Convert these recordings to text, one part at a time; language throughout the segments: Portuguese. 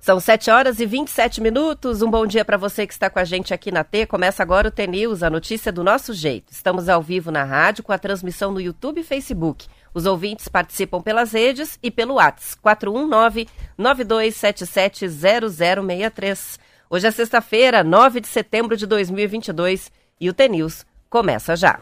São 7 horas e 27 minutos. Um bom dia para você que está com a gente aqui na T. Começa agora o T-News, a notícia do nosso jeito. Estamos ao vivo na rádio com a transmissão no YouTube e Facebook. Os ouvintes participam pelas redes e pelo WhatsApp 419-9277-0063. Hoje é sexta-feira, 9 de setembro de 2022 e o T-News começa já.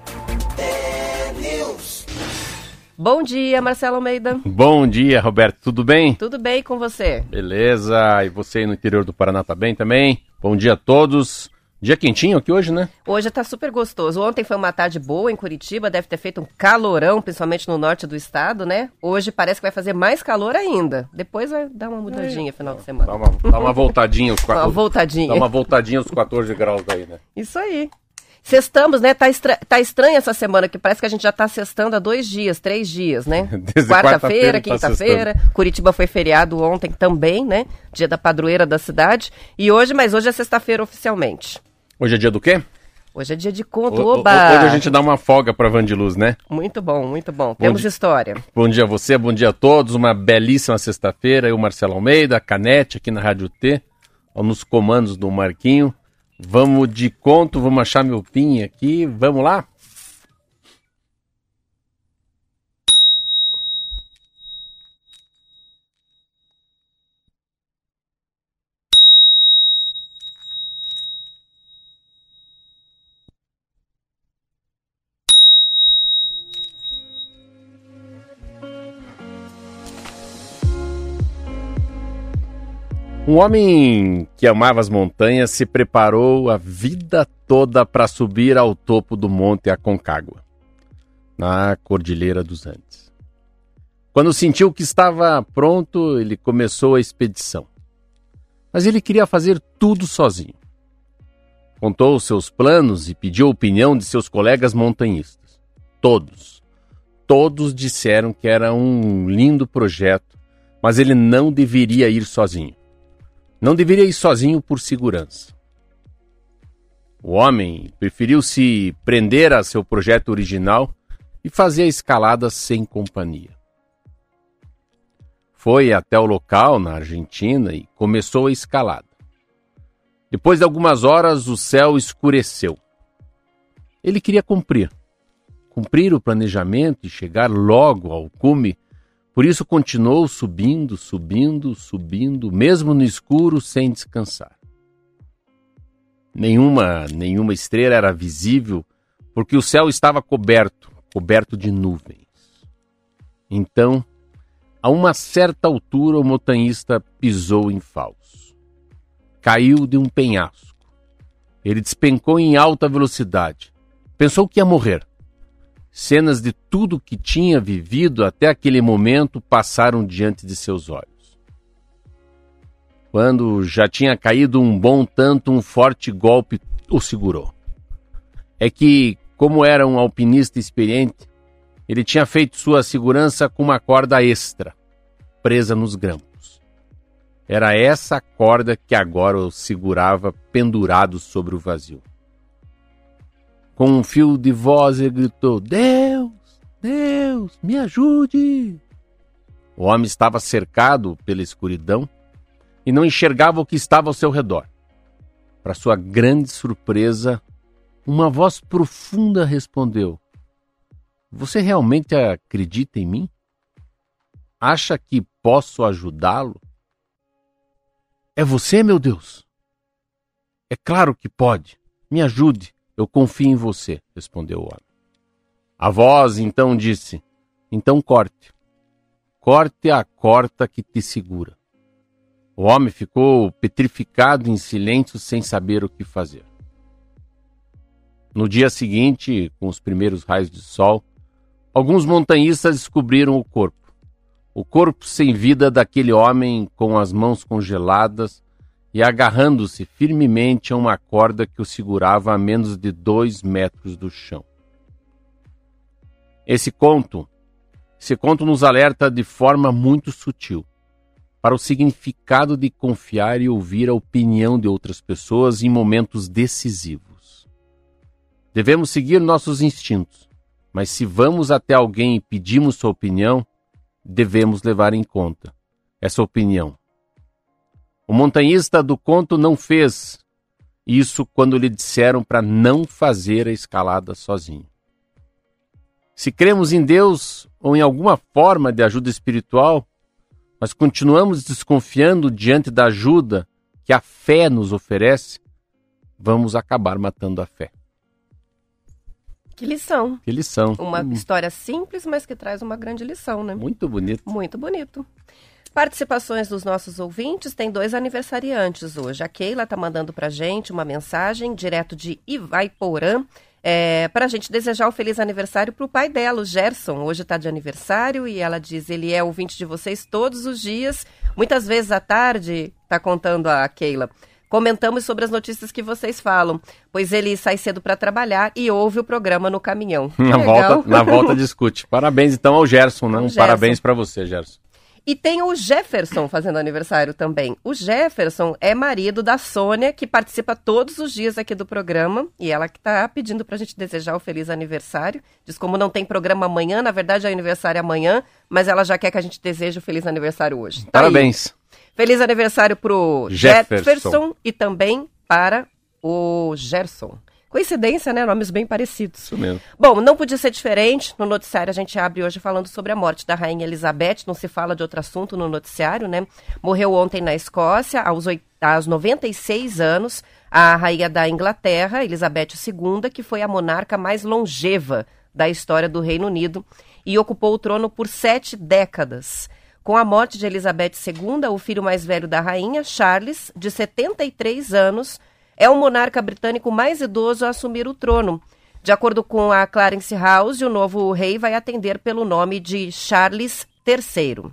Bom dia, Marcelo Almeida. Bom dia, Roberto. Tudo bem? Tudo bem com você? Beleza. E você aí no interior do Paraná tá bem também? Bom dia a todos. Dia quentinho aqui hoje, né? Hoje tá super gostoso. Ontem foi uma tarde boa em Curitiba, deve ter feito um calorão, principalmente no norte do estado, né? Hoje parece que vai fazer mais calor ainda. Depois vai dar uma mudadinha é. final de semana. Dá uma, dá uma voltadinha os quatro. Uma voltadinha. Dá uma voltadinha os 14 graus aí, né? Isso aí. Sextamos, né? Tá, estra... tá estranha essa semana, que parece que a gente já tá sextando há dois dias, três dias, né? Quarta-feira, quarta tá quinta-feira. Tá Curitiba foi feriado ontem também, né? Dia da padroeira da cidade. E hoje, mas hoje é sexta-feira oficialmente. Hoje é dia do quê? Hoje é dia de conto, o, oba! Hoje a gente dá uma folga para Vandiluz, né? Muito bom, muito bom. bom Temos dia, história. Bom dia a você, bom dia a todos. Uma belíssima sexta-feira. Eu, Marcelo Almeida, Canete, aqui na Rádio T, nos comandos do Marquinho. Vamos de conto, vamos achar meu pin aqui. Vamos lá? Um homem que amava as montanhas se preparou a vida toda para subir ao topo do Monte Aconcagua, na Cordilheira dos Andes. Quando sentiu que estava pronto, ele começou a expedição. Mas ele queria fazer tudo sozinho. Contou seus planos e pediu a opinião de seus colegas montanhistas. Todos, todos disseram que era um lindo projeto, mas ele não deveria ir sozinho. Não deveria ir sozinho por segurança. O homem preferiu se prender a seu projeto original e fazer a escalada sem companhia. Foi até o local, na Argentina, e começou a escalada. Depois de algumas horas, o céu escureceu. Ele queria cumprir. Cumprir o planejamento e chegar logo ao cume por isso continuou subindo, subindo, subindo, mesmo no escuro, sem descansar. Nenhuma, nenhuma estrela era visível, porque o céu estava coberto, coberto de nuvens. Então, a uma certa altura, o montanhista pisou em falso. Caiu de um penhasco. Ele despencou em alta velocidade. Pensou que ia morrer. Cenas de tudo que tinha vivido até aquele momento passaram diante de seus olhos. Quando já tinha caído um bom tanto, um forte golpe o segurou. É que, como era um alpinista experiente, ele tinha feito sua segurança com uma corda extra, presa nos grampos. Era essa corda que agora o segurava pendurado sobre o vazio. Com um fio de voz ele gritou: Deus, Deus, me ajude! O homem estava cercado pela escuridão e não enxergava o que estava ao seu redor. Para sua grande surpresa, uma voz profunda respondeu: Você realmente acredita em mim? Acha que posso ajudá-lo? É você, meu Deus? É claro que pode. Me ajude. Eu confio em você, respondeu o homem. A voz então disse: Então corte. Corte a corta que te segura. O homem ficou petrificado em silêncio, sem saber o que fazer. No dia seguinte, com os primeiros raios de sol, alguns montanhistas descobriram o corpo. O corpo sem vida daquele homem com as mãos congeladas e agarrando-se firmemente a uma corda que o segurava a menos de dois metros do chão. Esse conto, esse conto nos alerta de forma muito sutil para o significado de confiar e ouvir a opinião de outras pessoas em momentos decisivos. Devemos seguir nossos instintos, mas se vamos até alguém e pedimos sua opinião, devemos levar em conta essa opinião. O montanhista do conto não fez isso quando lhe disseram para não fazer a escalada sozinho. Se cremos em Deus ou em alguma forma de ajuda espiritual, mas continuamos desconfiando diante da ajuda que a fé nos oferece, vamos acabar matando a fé. Que lição. Que lição. Uma hum. história simples, mas que traz uma grande lição, né? Muito bonito. Muito bonito. Participações dos nossos ouvintes, tem dois aniversariantes hoje. A Keila está mandando para gente uma mensagem direto de Ivaiporã, é, para a gente desejar um feliz aniversário para o pai dela, o Gerson. Hoje está de aniversário e ela diz ele é ouvinte de vocês todos os dias, muitas vezes à tarde, está contando a Keila. Comentamos sobre as notícias que vocês falam, pois ele sai cedo para trabalhar e ouve o programa no caminhão. Na volta, na volta discute. Parabéns então ao Gerson, né? Um Gerson. parabéns para você, Gerson. E tem o Jefferson fazendo aniversário também. O Jefferson é marido da Sônia, que participa todos os dias aqui do programa. E ela que está pedindo para a gente desejar o feliz aniversário. Diz como não tem programa amanhã, na verdade é aniversário amanhã, mas ela já quer que a gente deseje o feliz aniversário hoje. Tá Parabéns. Aí. Feliz aniversário pro Jefferson. Jefferson e também para o Gerson. Coincidência, né? Nomes bem parecidos. Isso mesmo. Bom, não podia ser diferente. No noticiário a gente abre hoje falando sobre a morte da Rainha Elizabeth. Não se fala de outro assunto no noticiário, né? Morreu ontem na Escócia, aos, 8, aos 96 anos, a Rainha da Inglaterra, Elizabeth II, que foi a monarca mais longeva da história do Reino Unido e ocupou o trono por sete décadas. Com a morte de Elizabeth II, o filho mais velho da rainha, Charles, de 73 anos, é o monarca britânico mais idoso a assumir o trono. De acordo com a Clarence House, o novo rei vai atender pelo nome de Charles III.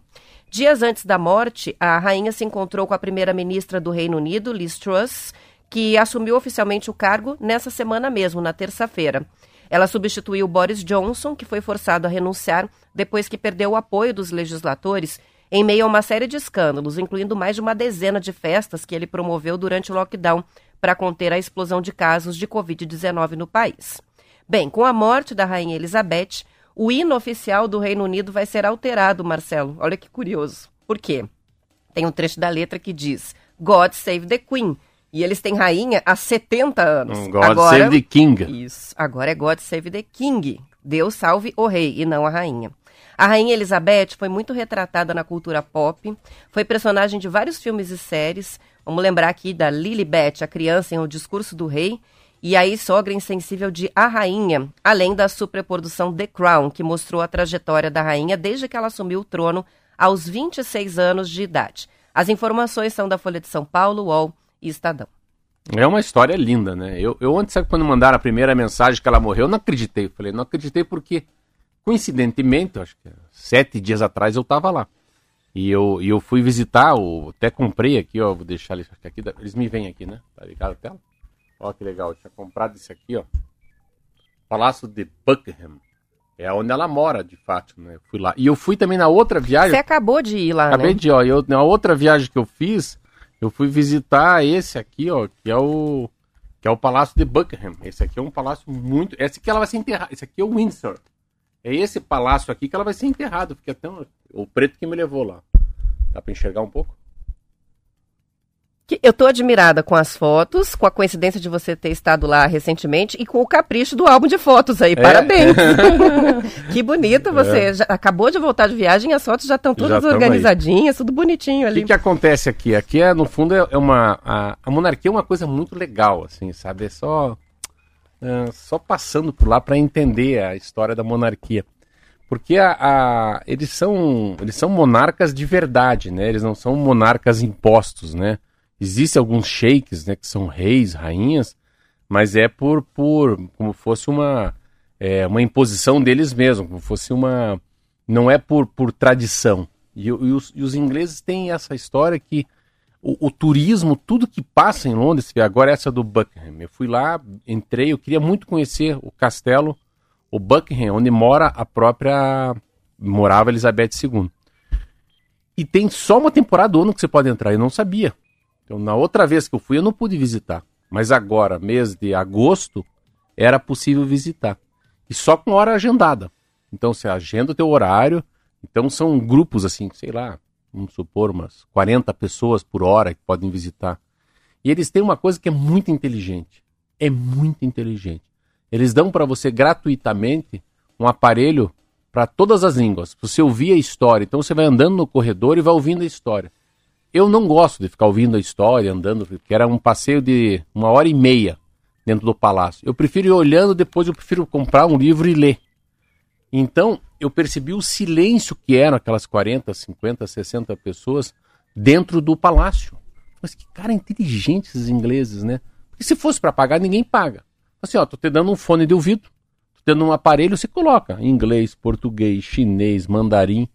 Dias antes da morte, a rainha se encontrou com a primeira-ministra do Reino Unido, Liz Truss, que assumiu oficialmente o cargo nessa semana mesmo, na terça-feira. Ela substituiu Boris Johnson, que foi forçado a renunciar depois que perdeu o apoio dos legisladores em meio a uma série de escândalos, incluindo mais de uma dezena de festas que ele promoveu durante o lockdown para conter a explosão de casos de Covid-19 no país. Bem, com a morte da Rainha Elizabeth, o hino oficial do Reino Unido vai ser alterado, Marcelo. Olha que curioso. Por quê? Tem um trecho da letra que diz God Save the Queen. E eles têm rainha há 70 anos. God agora, Save the King. Isso. Agora é God Save the King. Deus salve o rei e não a rainha. A Rainha Elizabeth foi muito retratada na cultura pop, foi personagem de vários filmes e séries. Vamos lembrar aqui da Lilibet, a criança em O Discurso do Rei, e aí sogra insensível de A Rainha, além da superprodução The Crown, que mostrou a trajetória da rainha desde que ela assumiu o trono aos 26 anos de idade. As informações são da Folha de São Paulo, UOL e Estadão. É uma história linda, né? Eu, eu antes, sabe, quando mandaram a primeira mensagem que ela morreu, eu não acreditei. Eu falei, não acreditei porque Coincidentemente, acho que sete dias atrás eu estava lá. E eu, e eu fui visitar, o, até comprei aqui, ó, vou deixar eles aqui, eles me vêm aqui, né? Tá ligado a tela? Ó que legal, eu tinha comprado esse aqui, ó. Palácio de Buckingham. É onde ela mora, de fato, né? Eu fui lá. E eu fui também na outra viagem. Você acabou de ir lá, Acabei né? de ir, ó. Eu, na outra viagem que eu fiz, eu fui visitar esse aqui, ó, que é o que é o Palácio de Buckingham. Esse aqui é um palácio muito, esse aqui ela vai ser enterrada. Esse aqui é o Windsor. É esse palácio aqui que ela vai ser enterrada, porque até o preto que me levou lá. Dá para enxergar um pouco? Eu tô admirada com as fotos, com a coincidência de você ter estado lá recentemente e com o capricho do álbum de fotos aí. É. Parabéns! que bonito você. É. Acabou de voltar de viagem e as fotos já estão todas já organizadinhas, tudo bonitinho ali. O que, que, acontece aqui? Aqui, é, no fundo, é uma. A, a monarquia é uma coisa muito legal, assim, sabe? É só uh, só passando por lá para entender a história da monarquia. Porque a, a, eles, são, eles são monarcas de verdade, né? Eles não são monarcas impostos, né? Existem alguns sheiks, né, que são reis, rainhas, mas é por, por como fosse uma, é, uma imposição deles mesmos, como fosse uma... Não é por, por tradição. E, e, os, e os ingleses têm essa história que o, o, turismo, tudo que passa em Londres, agora essa do Buckingham. Eu fui lá, entrei, eu queria muito conhecer o castelo, o Buckingham, onde mora a própria. morava Elizabeth II. E tem só uma temporada do ano que você pode entrar, eu não sabia. Então, na outra vez que eu fui, eu não pude visitar. Mas agora, mês de agosto, era possível visitar. E só com hora agendada. Então, você agenda o teu horário, Então são grupos assim, sei lá, vamos supor umas 40 pessoas por hora que podem visitar. E eles têm uma coisa que é muito inteligente. É muito inteligente. Eles dão para você gratuitamente um aparelho para todas as línguas. Você ouvir a história. Então você vai andando no corredor e vai ouvindo a história. Eu não gosto de ficar ouvindo a história, andando, porque era um passeio de uma hora e meia dentro do palácio. Eu prefiro ir olhando, depois eu prefiro comprar um livro e ler. Então, eu percebi o silêncio que eram aquelas 40, 50, 60 pessoas dentro do palácio. Mas que cara inteligente esses ingleses, né? Porque se fosse para pagar, ninguém paga. Assim, ó, tô te dando um fone de ouvido, tô te dando um aparelho, você coloca inglês, português, chinês, mandarim.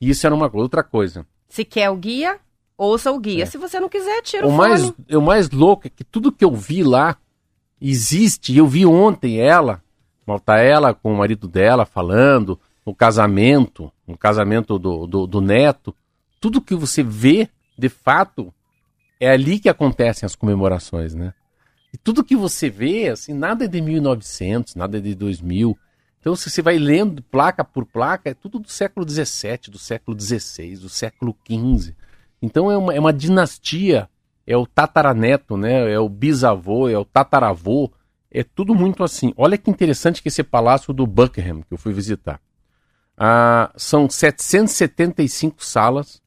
E isso era uma outra coisa. Se quer o guia, ouça o guia. É. Se você não quiser, tira o, o mais, fone. O mais louco é que tudo que eu vi lá existe. Eu vi ontem ela, tá ela com o marido dela falando, no casamento, no casamento do, do, do neto. Tudo que você vê, de fato, é ali que acontecem as comemorações, né? E tudo que você vê, assim, nada é de 1900, nada é de 2000. Então, se você vai lendo placa por placa, é tudo do século XVII, do século XVI, do século XV. Então, é uma, é uma dinastia, é o tataraneto, né? É o bisavô, é o tataravô. É tudo muito assim. Olha que interessante que esse palácio do Buckingham, que eu fui visitar. Ah, são 775 salas,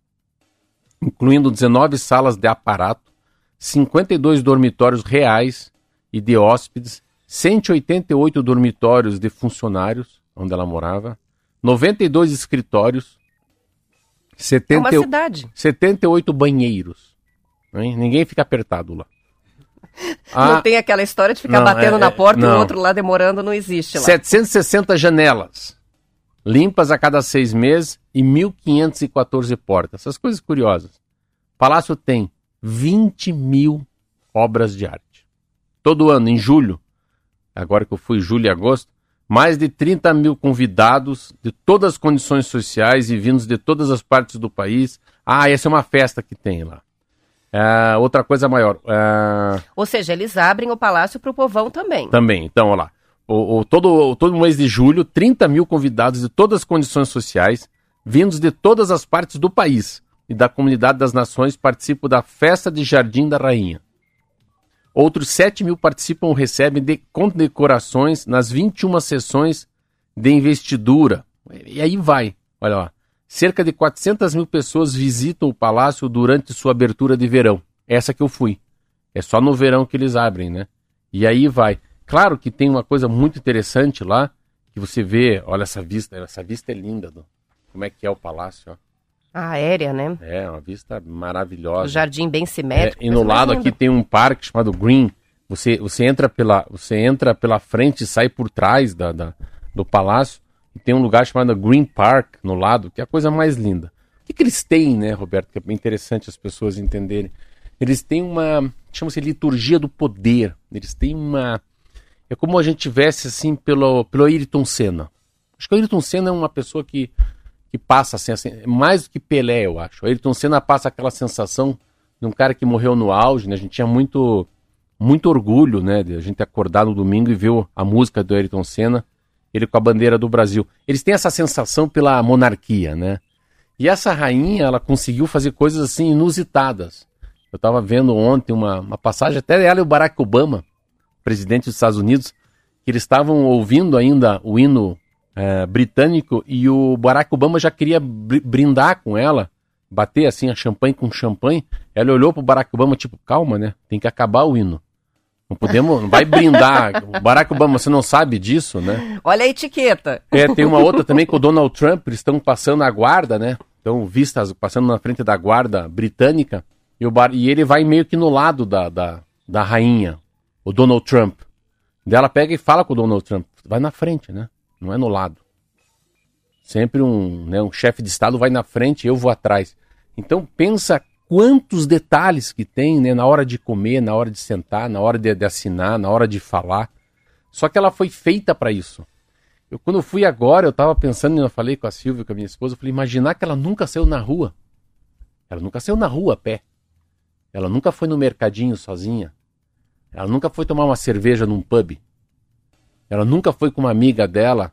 incluindo 19 salas de aparato, 52 dormitórios reais e de hóspedes, 188 dormitórios de funcionários, onde ela morava, 92 escritórios, 70, é uma cidade. 78 banheiros. Hein? Ninguém fica apertado lá. Não ah, tem aquela história de ficar não, batendo é, na porta é, e o outro lá demorando, não existe lá. 760 janelas limpas a cada seis meses e 1.514 portas. Essas coisas curiosas. Palácio tem 20 mil obras de arte. Todo ano, em julho, agora que eu fui julho e agosto, mais de 30 mil convidados de todas as condições sociais e vindos de todas as partes do país. Ah, essa é uma festa que tem lá. É, outra coisa maior. É... Ou seja, eles abrem o palácio para o povão também. Também. Então, olha lá o, o, todo, todo mês de julho, 30 mil convidados de todas as condições sociais, vindos de todas as partes do país e da comunidade das nações, participam da festa de Jardim da Rainha. Outros 7 mil participam ou recebem de condecorações nas 21 sessões de investidura. E aí vai, olha lá. Cerca de 400 mil pessoas visitam o palácio durante sua abertura de verão. Essa que eu fui. É só no verão que eles abrem, né? E aí vai. Claro que tem uma coisa muito interessante lá, que você vê, olha essa vista, essa vista é linda, do, como é que é o palácio, ó. A aérea, né? É, uma vista maravilhosa. O jardim bem simétrico. É, e no lado aqui tem um parque chamado Green. Você, você, entra pela, você entra pela frente e sai por trás da, da, do palácio. E tem um lugar chamado Green Park no lado, que é a coisa mais linda. O que, que eles têm, né, Roberto? Que é bem interessante as pessoas entenderem. Eles têm uma. chama-se liturgia do poder. Eles têm uma é como a gente tivesse assim pelo, pelo Ayrton Senna. Acho que o Ayrton Senna é uma pessoa que, que passa assim, assim, mais do que Pelé, eu acho. O Ayrton Senna passa aquela sensação de um cara que morreu no auge, né? A gente tinha muito muito orgulho, né, de a gente acordar no domingo e ver a música do Ayrton Senna, ele com a bandeira do Brasil. Eles têm essa sensação pela monarquia, né? E essa rainha, ela conseguiu fazer coisas assim inusitadas. Eu estava vendo ontem uma, uma passagem, até ela e o Barack Obama, presidente dos Estados Unidos, que eles estavam ouvindo ainda o hino é, britânico e o Barack Obama já queria brindar com ela, bater assim a champanhe com champanhe. Ela olhou pro Barack Obama, tipo, calma, né? Tem que acabar o hino. Não podemos, não vai brindar. O Barack Obama, você não sabe disso, né? Olha a etiqueta. É, tem uma outra também com o Donald Trump, eles estão passando a guarda, né? Estão vistas passando na frente da guarda britânica e, o bar... e ele vai meio que no lado da, da, da rainha, o Donald Trump. Dela pega e fala com o Donald Trump. Vai na frente, né? Não é no lado. Sempre um, né, um chefe de Estado vai na frente eu vou atrás. Então pensa quantos detalhes que tem né, na hora de comer, na hora de sentar, na hora de, de assinar, na hora de falar. Só que ela foi feita para isso. Eu, quando eu fui agora, eu estava pensando, eu falei com a Silvia, com a minha esposa, eu falei, imaginar que ela nunca saiu na rua. Ela nunca saiu na rua a pé. Ela nunca foi no mercadinho sozinha. Ela nunca foi tomar uma cerveja num pub. Ela nunca foi com uma amiga dela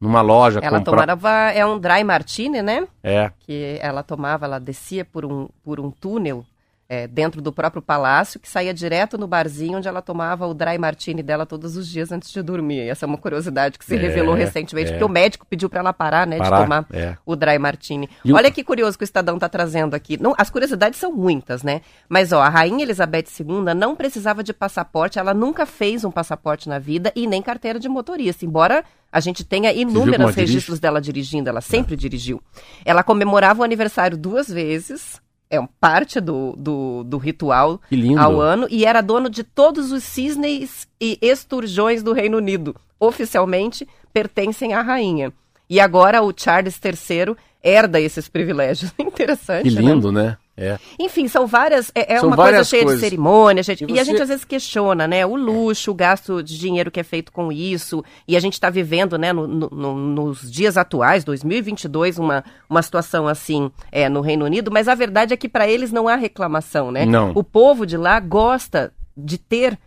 numa loja. Ela comprar... tomava, é um dry martini, né? É. Que ela tomava, ela descia por um, por um túnel é, dentro do próprio palácio, que saía direto no barzinho onde ela tomava o dry martini dela todos os dias antes de dormir. Essa é uma curiosidade que se é, revelou recentemente, é. porque o médico pediu para ela parar, né, parar, de tomar é. o dry martini. E Olha o... que curioso que o Estadão está trazendo aqui. Não, as curiosidades são muitas, né? Mas ó, a rainha Elizabeth II não precisava de passaporte, ela nunca fez um passaporte na vida e nem carteira de motorista, embora a gente tenha inúmeros registros dirige? dela dirigindo, ela sempre dirigiu. Ela comemorava o aniversário duas vezes, é parte do, do, do ritual ao ano e era dono de todos os cisnes e esturjões do Reino Unido. Oficialmente pertencem à rainha. E agora o Charles III herda esses privilégios. Interessante. Que lindo, né? né? É. Enfim, são várias. É, é são uma várias coisa cheia coisas. de cerimônia, gente, e, você... e, a gente às vezes questiona, né? O luxo, o gasto de dinheiro que é feito com isso. E a gente está vivendo, né, no, no, nos dias atuais, 2022, uma, uma situação assim é, no Reino Unido, mas a verdade é que para eles não há reclamação, né? Não. O povo de lá gosta de ter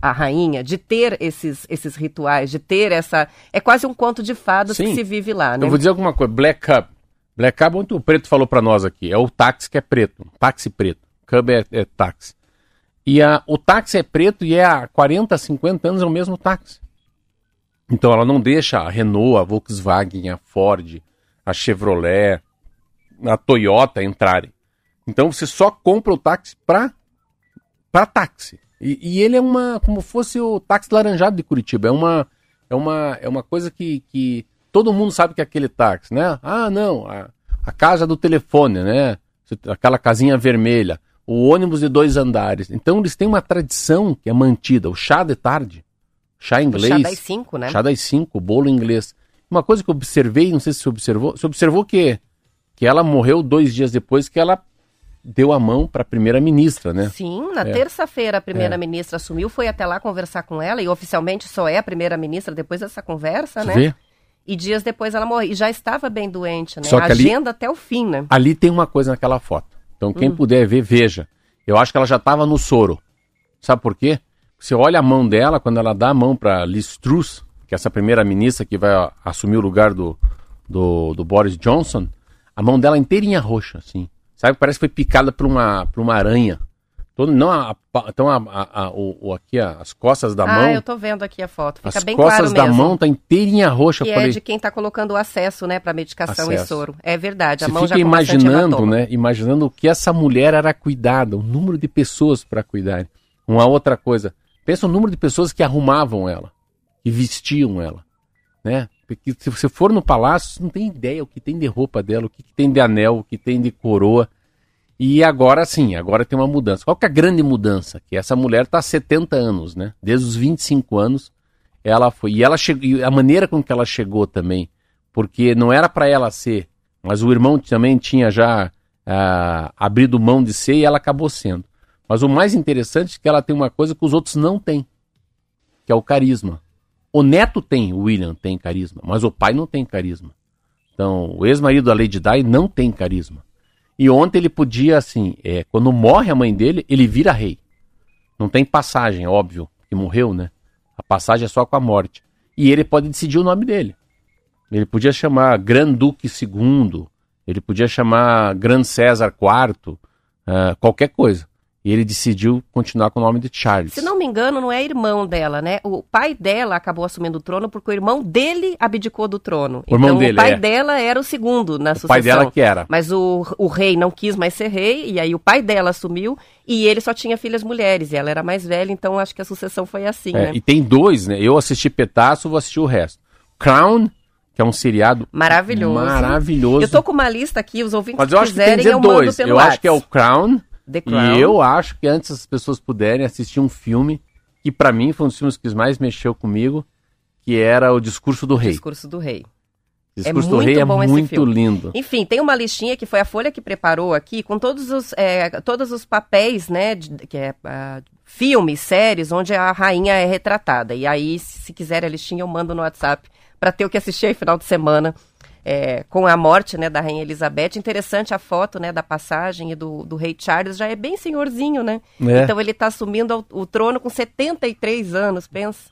a rainha, de ter esses, esses rituais, de ter essa. É quase um conto de fadas Sim. que se vive lá, né? Eu vou dizer alguma coisa. Black Cup Black Cab, onde o preto falou para nós aqui, é o táxi que é preto, táxi preto. Cub é, é táxi. E a, o táxi é preto e é há 40, 50 anos é o mesmo táxi. Então ela não deixa a Renault, a Volkswagen, a Ford, a Chevrolet, a Toyota entrarem. Então você só compra o táxi para para táxi. E, e, ele é uma como fosse o táxi laranjado de Curitiba. É uma é uma é uma coisa que, que todo mundo sabe que é aquele táxi, né? Ah, não, a, a casa do telefone, né? Aquela casinha vermelha, o ônibus de dois andares. Então eles têm uma tradição que é mantida, o chá de tarde, chá inglês. O chá das cinco, né? Chá das cinco, bolo inglês. Uma coisa que eu observei, não sei se você observou, você observou que, que ela morreu dois dias depois que ela deu a mão para a primeira-ministra, né? Sim, na é. terça-feira a primeira-ministra é. assumiu, foi até lá conversar com ela e oficialmente só é a primeira-ministra depois dessa conversa, você né? Vê? E dias depois ela morreu. E já estava bem doente, né? Só que Agenda ali, até o fim, né? Ali tem uma coisa naquela foto. Então, quem hum. puder ver, veja. Eu acho que ela já estava no soro. Sabe por quê? Você olha a mão dela, quando ela dá a mão para Liz Truss, que é essa primeira ministra que vai assumir o lugar do, do, do, Boris Johnson, a mão dela inteirinha roxa, assim. Sabe? Parece que foi picada por uma, por uma aranha. Todo, não a, então a, a, a o, o, aqui as costas da ah, mão. Ah, eu tô vendo aqui a foto. Fica as bem claro mesmo. As costas da mão tá inteirinha roxa. Que falei, é de quem tá colocando o acesso, né, para medicação acesso. e soro. É verdade. A Você mão fica já imaginando, né? Imaginando o que essa mulher era cuidada, o número de pessoas para cuidar. Uma outra coisa. Pensa o número de pessoas que arrumavam ela, que vestiam ela, né? Porque se você for no palácio, você não tem ideia o que tem de roupa dela, o que tem de anel, o que tem de coroa. E agora sim, agora tem uma mudança. Qual que é a grande mudança? Que essa mulher está há 70 anos, né? Desde os 25 anos ela foi. E ela chegou, a maneira com que ela chegou também, porque não era para ela ser, mas o irmão também tinha já uh, abrido mão de ser e ela acabou sendo. Mas o mais interessante é que ela tem uma coisa que os outros não têm, que é o carisma. O neto tem, o William tem carisma, mas o pai não tem carisma. Então, o ex-marido da Lady Di não tem carisma. E ontem ele podia, assim, é, quando morre a mãe dele, ele vira rei. Não tem passagem, óbvio, que morreu, né? A passagem é só com a morte. E ele pode decidir o nome dele. Ele podia chamar Gran Duque II, ele podia chamar Gran César IV, uh, qualquer coisa. E ele decidiu continuar com o nome de Charles. Se não me engano, não é irmão dela, né? O pai dela acabou assumindo o trono porque o irmão dele abdicou do trono. O irmão então, dele, o pai é. dela era o segundo na o sucessão. O pai dela que era. Mas o, o rei não quis mais ser rei, e aí o pai dela assumiu, e ele só tinha filhas mulheres, e ela era mais velha, então acho que a sucessão foi assim, é, né? E tem dois, né? Eu assisti Petaço, vou assistir o resto. Crown que é um seriado maravilhoso. Maravilhoso. Eu tô com uma lista aqui, os ouvintes Mas eu acho quiserem, que tem que dizer dois. eu acho que é o Crown The Crown. E eu acho que antes as pessoas puderem assistir um filme que para mim foi um dos filmes que mais mexeu comigo, que era O Discurso do Rei. Discurso do Rei. O Discurso é do Rei é muito lindo. Enfim, tem uma listinha que foi a Folha que preparou aqui com todos os, é, todos os papéis, né, de, que é uh, filmes, séries, onde a rainha é retratada. E aí, se quiser a listinha, eu mando no WhatsApp para ter o que assistir aí final de semana é, com a morte né, da Rainha Elizabeth. Interessante a foto né, da passagem do, do rei Charles, já é bem senhorzinho, né? É. Então ele está assumindo o, o, trono com 73 anos, pensa.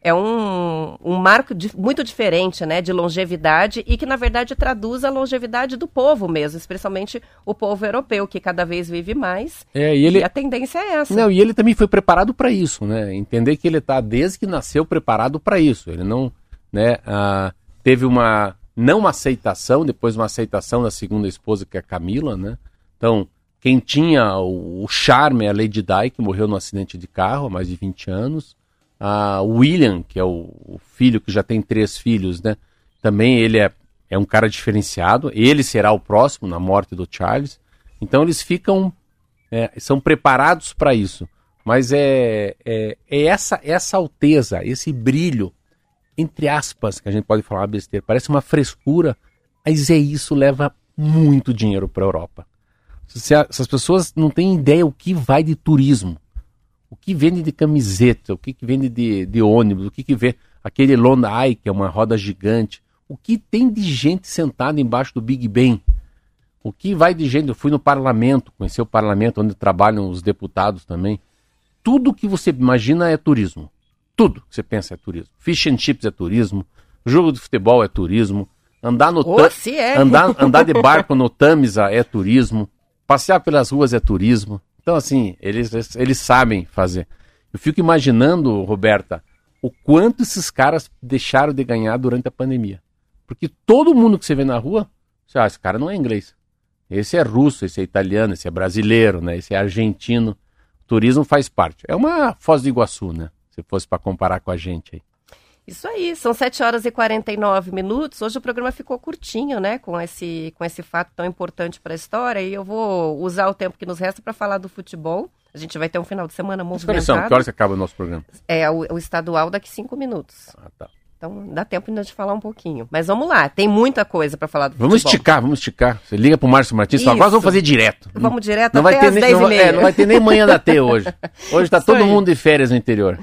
é um, um marco de, muito diferente, né, de longevidade e que na verdade traduz a longevidade do povo mesmo, especialmente o povo europeu que cada vez vive mais. É, e, ele... e a tendência é essa. Não, e ele também foi preparado para isso, né? Entender que ele está desde que nasceu preparado para isso. Ele não, né, ah, teve uma não aceitação, depois uma aceitação da segunda esposa que é a Camila, né? Então, quem tinha o, o charme é a Lady Di, que morreu num acidente de carro há mais de 20 anos a William, que é o, o, filho que já tem três filhos, né? Também ele é, é um cara diferenciado. Ele será o próximo na morte do Charles. Então eles ficam, é, são preparados para isso. Mas é, é, é, essa essa alteza, esse brilho, entre aspas, que a gente pode falar besteira, parece uma frescura, mas é isso leva muito dinheiro para a Europa. Se, a, se as pessoas não têm ideia o que vai de turismo, o que vende de camiseta, o que, que vende de, de ônibus, o que, que vê aquele Lone Eye, que é uma roda gigante, o que tem de gente sentada embaixo do Big Ben, o que vai de gente, eu fui no parlamento, conheci o parlamento onde trabalham os deputados também, tudo que você imagina é turismo, tudo que você pensa é turismo, fish and chips é turismo, jogo de futebol é turismo, andar no oh, é. andar, andar de barco no Tamisa é turismo, passear pelas ruas é turismo, então, assim, eles, eles sabem fazer. Eu fico imaginando, Roberta, o quanto esses caras deixaram de ganhar durante a pandemia. Porque todo mundo que você vê na rua, você, ah, esse cara não é inglês. Esse é russo, esse é italiano, esse é brasileiro, né? Esse é argentino. O turismo faz parte. É uma Foz do Iguaçu, né? Se fosse para comparar com a gente aí. Isso aí, são 7 horas e 49 minutos. Hoje o programa ficou curtinho, né, com esse, com esse fato tão importante para a história. E eu vou usar o tempo que nos resta para falar do futebol. A gente vai ter um final de semana movimentado. Expressão, que horas acaba o nosso programa? É, o, o estadual daqui cinco minutos. Ah, tá. Então dá tempo ainda de falar um pouquinho. Mas vamos lá, tem muita coisa para falar do Vamos futebol. esticar, vamos esticar. Você liga pro Márcio Martins e fala, agora vamos fazer direto. Vamos direto não até vai ter nem, 10 não, é, não vai ter nem manhã da T hoje. Hoje tá todo aí. mundo de férias no interior.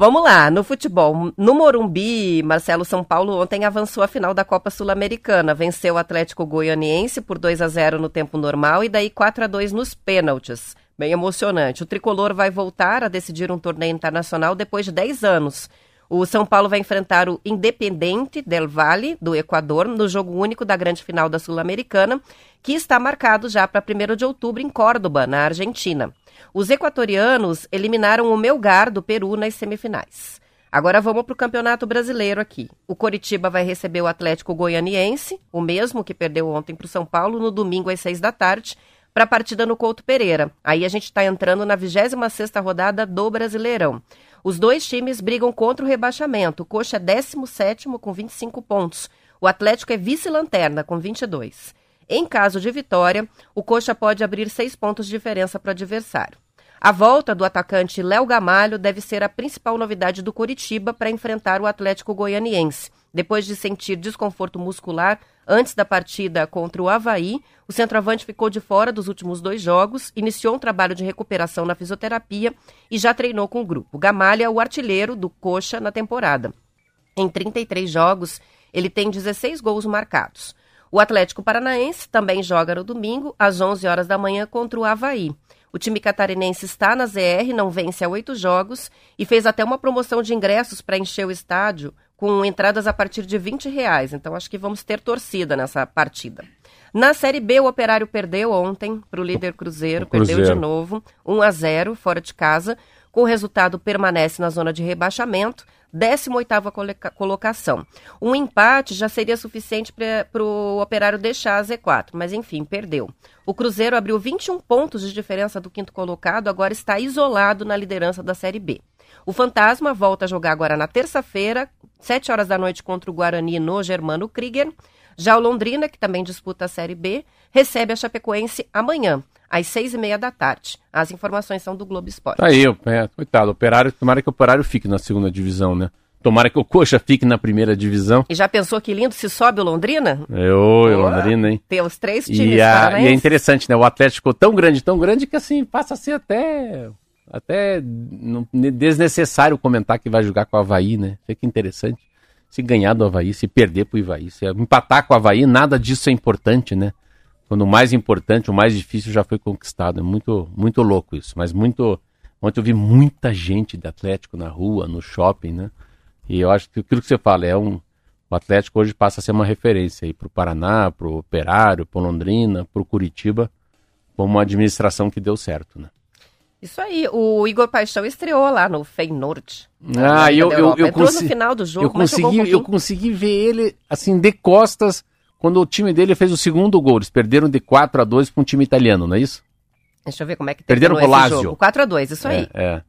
Vamos lá, no futebol. No Morumbi, Marcelo São Paulo ontem avançou a final da Copa Sul-Americana. Venceu o Atlético Goianiense por 2 a 0 no tempo normal e daí 4 a 2 nos pênaltis. Bem emocionante. O tricolor vai voltar a decidir um torneio internacional depois de 10 anos. O São Paulo vai enfrentar o Independente del Valle, do Equador, no jogo único da grande final da Sul-Americana, que está marcado já para 1 de outubro em Córdoba, na Argentina. Os equatorianos eliminaram o Melgar do Peru nas semifinais. Agora vamos para o Campeonato Brasileiro aqui. O Coritiba vai receber o Atlético Goianiense, o mesmo que perdeu ontem para o São Paulo, no domingo às seis da tarde, para a partida no Couto Pereira. Aí a gente está entrando na 26ª rodada do Brasileirão. Os dois times brigam contra o rebaixamento. O Coxa é 17º com 25 pontos. O Atlético é vice-lanterna com 22. Em caso de vitória, o Coxa pode abrir seis pontos de diferença para o adversário. A volta do atacante Léo Gamalho deve ser a principal novidade do Coritiba para enfrentar o Atlético Goianiense. Depois de sentir desconforto muscular antes da partida contra o Havaí, o centroavante ficou de fora dos últimos dois jogos, iniciou um trabalho de recuperação na fisioterapia e já treinou com o grupo. Gamalho é o artilheiro do Coxa na temporada. Em 33 jogos, ele tem 16 gols marcados. O Atlético Paranaense também joga no domingo, às 11 horas da manhã, contra o Havaí. O time catarinense está na ZR, não vence há oito jogos e fez até uma promoção de ingressos para encher o estádio com entradas a partir de 20 reais. Então acho que vamos ter torcida nessa partida. Na Série B, o Operário perdeu ontem para o líder Cruzeiro, Cruzeiro, perdeu de novo, 1 a 0 fora de casa. Com o resultado, permanece na zona de rebaixamento. 18ª colocação. Um empate já seria suficiente para o Operário deixar a Z4, mas enfim, perdeu. O Cruzeiro abriu 21 pontos de diferença do quinto colocado, agora está isolado na liderança da Série B. O Fantasma volta a jogar agora na terça-feira, 7 horas da noite contra o Guarani no Germano Krieger. Já o Londrina, que também disputa a Série B, recebe a Chapecoense amanhã às seis e meia da tarde. As informações são do Globo Esporte. Tá aí, é, coitado, operário, tomara que o operário fique na segunda divisão, né? Tomara que o Coxa fique na primeira divisão. E já pensou que lindo se sobe o Londrina? Eu, o Londrina, hein? Tem os três times e, a, e é interessante, né? O Atlético ficou tão grande, tão grande que assim passa a ser até até desnecessário comentar que vai jogar com o Havaí, né? Fica interessante. Se ganhar do Havaí, se perder pro Havaí, se empatar com o Havaí, nada disso é importante, né? Quando o mais importante, o mais difícil já foi conquistado. É muito, muito louco isso. Mas muito. Ontem eu vi muita gente de Atlético na rua, no shopping, né? E eu acho que aquilo que você fala é um. O Atlético hoje passa a ser uma referência aí para o Paraná, para o Operário, para Londrina, para o Curitiba, como uma administração que deu certo, né? Isso aí, o Igor Paixão estreou lá no Feyenoord. Ah, eu, eu, eu Entrou no final do jogo, eu consegui, um eu consegui ver ele assim de costas quando o time dele fez o segundo gol. Eles perderam de 4 a 2 para um time italiano, não é isso? Deixa eu ver como é que Perderam o Lazio. 4 a 2 isso aí. É, é.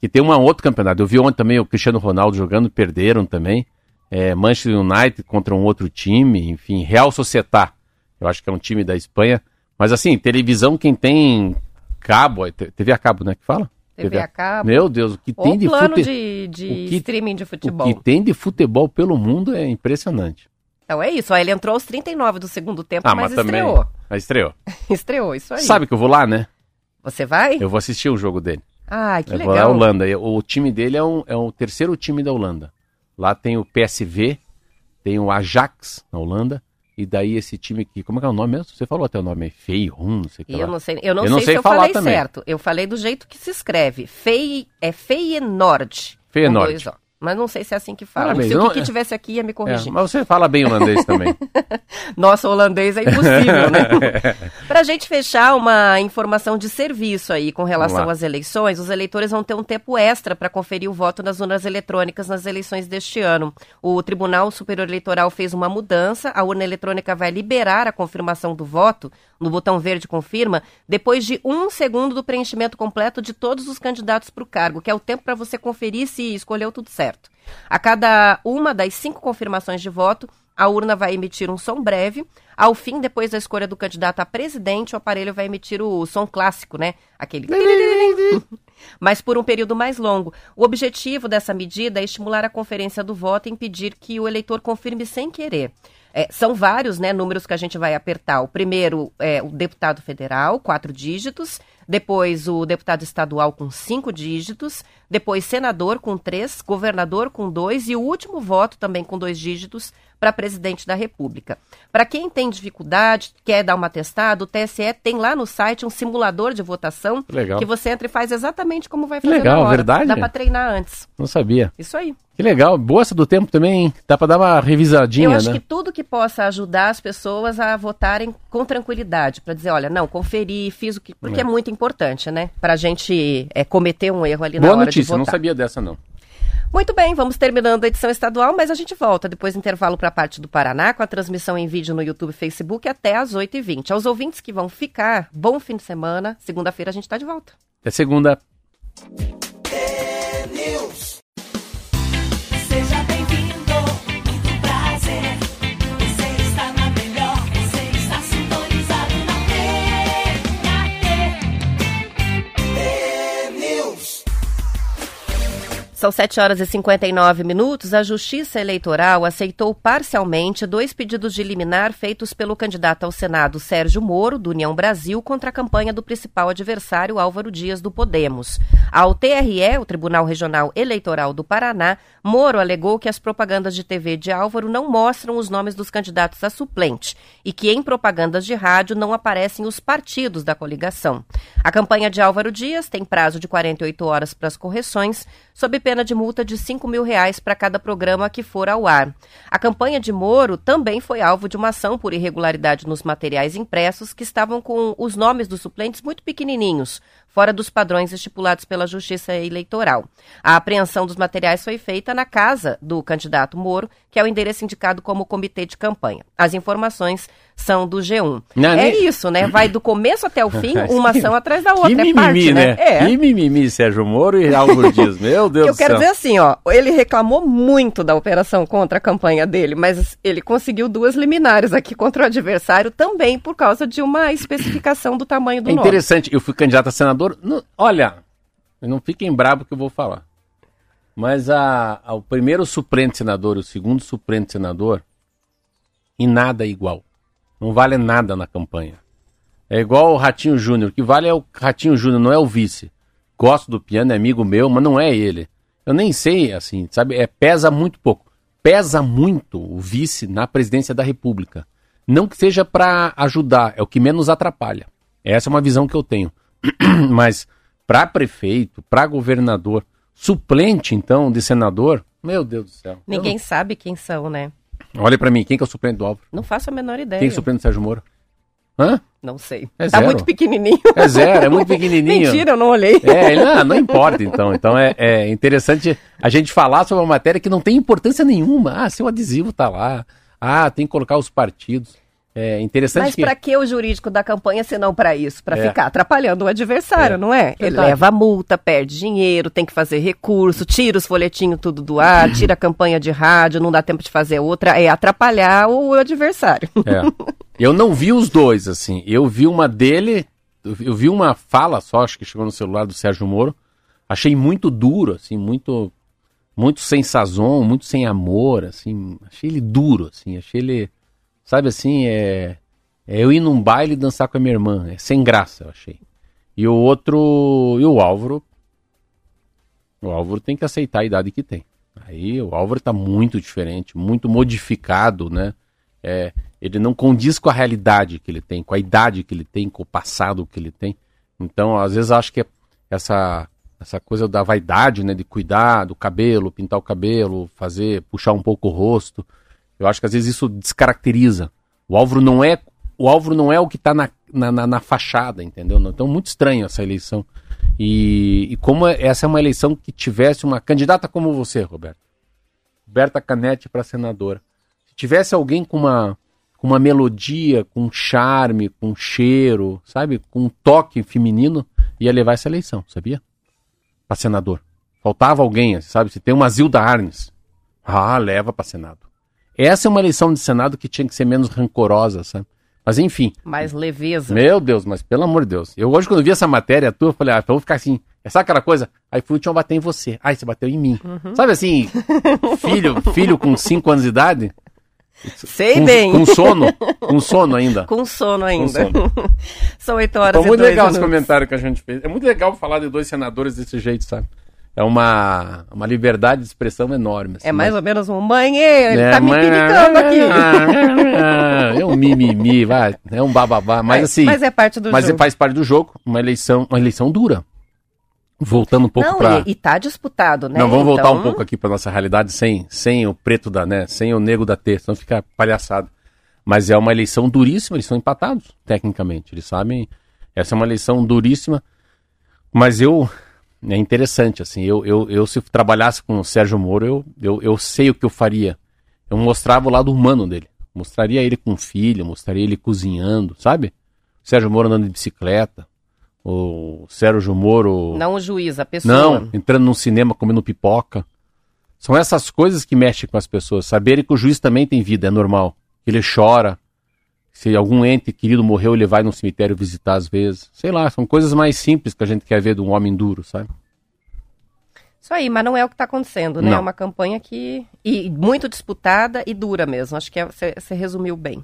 Que tem um outro campeonato. Eu vi ontem também o Cristiano Ronaldo jogando, perderam também. É, Manchester United contra um outro time, enfim, Real Societá. Eu acho que é um time da Espanha. Mas assim, televisão, quem tem cabo, é TV a cabo, né, que fala? TV a cabo. Meu Deus, o que tem de plano fute... de, de que, streaming de futebol. O que tem de futebol pelo mundo é impressionante. Então é isso, ó, ele entrou aos 39 do segundo tempo, ah, mas, mas estreou. Também... Mas estreou. estreou, isso aí. Sabe que eu vou lá, né? Você vai? Eu vou assistir o jogo dele. Ah, que eu legal. Vou lá, Holanda. O time dele é, um, é o terceiro time da Holanda. Lá tem o PSV, tem o Ajax na Holanda e daí esse time que. Como é que é o nome mesmo? Você falou até o nome, é Feirum, não sei o que. Eu lá. não sei, eu não, eu não sei, sei, se eu falei também. certo. Eu falei do jeito que se escreve. Fei, é Feyenoord. Feyenoord. Mas não sei se é assim que fala. Parabéns. Se o que tivesse aqui ia me corrigir. É, mas você fala bem holandês também. Nossa, holandês é impossível, né? Para a gente fechar uma informação de serviço aí com relação às eleições, os eleitores vão ter um tempo extra para conferir o voto nas urnas eletrônicas nas eleições deste ano. O Tribunal Superior Eleitoral fez uma mudança. A urna eletrônica vai liberar a confirmação do voto no botão verde confirma, depois de um segundo do preenchimento completo de todos os candidatos para o cargo, que é o tempo para você conferir se escolheu tudo certo. A cada uma das cinco confirmações de voto, a urna vai emitir um som breve. Ao fim, depois da escolha do candidato a presidente, o aparelho vai emitir o som clássico, né? Aquele. Mas por um período mais longo. O objetivo dessa medida é estimular a conferência do voto e impedir que o eleitor confirme sem querer. É, são vários né, números que a gente vai apertar. O primeiro é o deputado federal, quatro dígitos. Depois o deputado estadual com cinco dígitos. Depois senador com três, governador com dois. E o último voto também com dois dígitos para presidente da República. Para quem tem dificuldade, quer dar uma testada, o TSE tem lá no site um simulador de votação Legal. que você entra e faz exatamente como vai fazer Legal, na hora. verdade? Dá para treinar antes. Não sabia. Isso aí. Que legal. Boa do tempo também, hein? Dá para dar uma revisadinha, Eu acho né? que tudo que possa ajudar as pessoas a votarem com tranquilidade, para dizer, olha, não, conferi, fiz o que... Porque é, é muito importante, né? Para a gente é, cometer um erro ali Boa na hora notícia, de votar. não sabia dessa não. Muito bem, vamos terminando a edição estadual, mas a gente volta depois do intervalo para a parte do Paraná, com a transmissão em vídeo no YouTube e Facebook até às 8h20. Aos ouvintes que vão ficar, bom fim de semana. Segunda-feira a gente está de volta. Até segunda. São 7 horas e 59 minutos. A Justiça Eleitoral aceitou parcialmente dois pedidos de liminar feitos pelo candidato ao Senado Sérgio Moro, do União Brasil, contra a campanha do principal adversário Álvaro Dias do Podemos. Ao TRE, o Tribunal Regional Eleitoral do Paraná, Moro alegou que as propagandas de TV de Álvaro não mostram os nomes dos candidatos a suplente e que em propagandas de rádio não aparecem os partidos da coligação. A campanha de Álvaro Dias tem prazo de 48 horas para as correções, sob pena de multa de 5 mil reais para cada programa que for ao ar. A campanha de Moro também foi alvo de uma ação por irregularidade nos materiais impressos que estavam com os nomes dos suplentes muito pequenininhos, fora dos padrões estipulados pela Justiça Eleitoral. A apreensão dos materiais foi feita na casa do candidato Moro, que é o endereço indicado como comitê de campanha. As informações são do G1. Não, é nem... isso, né? Vai do começo até o fim, uma ação atrás da outra. Que é mimimi, parte, né? né? É. Que mimimi, Sérgio Moro e Álvaro Dias. Meu Deus Eu do céu. Eu quero dizer assim, ó, ele reclamou muito da operação contra a campanha dele, mas ele conseguiu duas liminares aqui contra o adversário também por causa de uma especificação do tamanho do é nome. interessante, eu fui candidato a senador. Olha, não fiquem bravos que eu vou falar. Mas a, a, o primeiro suplente senador e o segundo suplente senador, em nada é igual. Não vale nada na campanha. É igual o Ratinho Júnior. O que vale é o Ratinho Júnior, não é o vice. Gosto do piano, é amigo meu, mas não é ele. Eu nem sei, assim, sabe? É, pesa muito pouco. Pesa muito o vice na presidência da República. Não que seja para ajudar, é o que menos atrapalha. Essa é uma visão que eu tenho. mas para prefeito, para governador, suplente então de senador, Meu Deus do céu. Ninguém não... sabe quem são, né? Olha para mim, quem que é o suplente do Álvaro? Não faço a menor ideia. Quem é o suplente do Sérgio Moro? Hã? Não sei. É tá zero. muito pequenininho. É zero, é muito pequenininho. Mentira, eu não olhei. É, não, não importa então. Então é, é, interessante a gente falar sobre uma matéria que não tem importância nenhuma. Ah, seu adesivo tá lá. Ah, tem que colocar os partidos. É interessante Mas que... para que o jurídico da campanha se não para isso? Para é. ficar atrapalhando o adversário, é. não é? Ele leva multa, perde dinheiro, tem que fazer recurso, tira os folhetinhos tudo do ar, tira a campanha de rádio, não dá tempo de fazer outra, é atrapalhar o adversário. É. Eu não vi os dois, assim. Eu vi uma dele, eu vi uma fala só, acho que chegou no celular do Sérgio Moro. Achei muito duro, assim, muito muito sem sazon, muito sem amor, assim. Achei ele duro, assim. Achei ele Sabe assim, é, é eu ir num baile e dançar com a minha irmã. É sem graça, eu achei. E o outro. E o Álvaro. O Álvaro tem que aceitar a idade que tem. Aí o Álvaro está muito diferente, muito modificado, né? É, ele não condiz com a realidade que ele tem, com a idade que ele tem, com o passado que ele tem. Então, às vezes, acho que essa, essa coisa da vaidade, né? De cuidar do cabelo, pintar o cabelo, fazer, puxar um pouco o rosto. Eu acho que às vezes isso descaracteriza. O Álvaro não é o Álvaro não é o que está na, na, na, na, fachada, entendeu? Então, muito estranho essa eleição. E, e, como essa é uma eleição que tivesse uma candidata como você, Roberto, Berta Canete para senadora, se tivesse alguém com uma, com uma melodia, com charme, com cheiro, sabe, com um toque feminino, ia levar essa eleição, sabia? Para senador. Faltava alguém, sabe? Se tem uma Zilda Arnes, ah, leva para senado. Essa é uma eleição de Senado que tinha que ser menos rancorosa, sabe? Mas enfim. Mais leveza. Meu Deus, mas pelo amor de Deus. Eu hoje, quando vi essa matéria tua, eu falei, ah, eu vou ficar assim. É sabe aquela coisa? Aí fui eu bater em você. Ai, você bateu em mim. Uhum. Sabe assim, filho, filho com 5 anos de idade? Sei com, bem. Com sono. Com sono ainda. Com sono ainda. Com sono. São 8 horas Foi muito legal minutos. esse comentário que a gente fez. É muito legal falar de dois senadores desse jeito, sabe? É uma, uma liberdade de expressão enorme. Assim, é mais mas... ou menos um mãe, ele é, tá me criticando aqui. É um mimimi, vai, é um bababá, mas assim... Mas é parte do mas jogo. Mas faz parte do jogo, uma eleição, uma eleição dura. Voltando um pouco para e, e tá disputado, né? Não, vamos então... voltar um pouco aqui para nossa realidade sem, sem o preto da, né, sem o negro da T, senão fica palhaçado. Mas é uma eleição duríssima, eles são empatados, tecnicamente. Eles sabem, essa é uma eleição duríssima, mas eu é interessante, assim, eu, eu, eu se trabalhasse com o Sérgio Moro, eu, eu, eu sei o que eu faria. Eu mostrava o lado humano dele. Mostraria ele com filho, mostraria ele cozinhando, sabe? O Sérgio Moro andando de bicicleta, o Sérgio Moro... Não o juiz, a pessoa. Não, entrando num cinema comendo pipoca. São essas coisas que mexem com as pessoas. Saberem que o juiz também tem vida, é normal. Ele chora. Se algum ente querido morreu, ele vai no cemitério visitar às vezes. Sei lá, são coisas mais simples que a gente quer ver de um homem duro, sabe? Isso aí, mas não é o que está acontecendo, né? Não. É uma campanha que. E muito disputada e dura mesmo. Acho que você é, resumiu bem.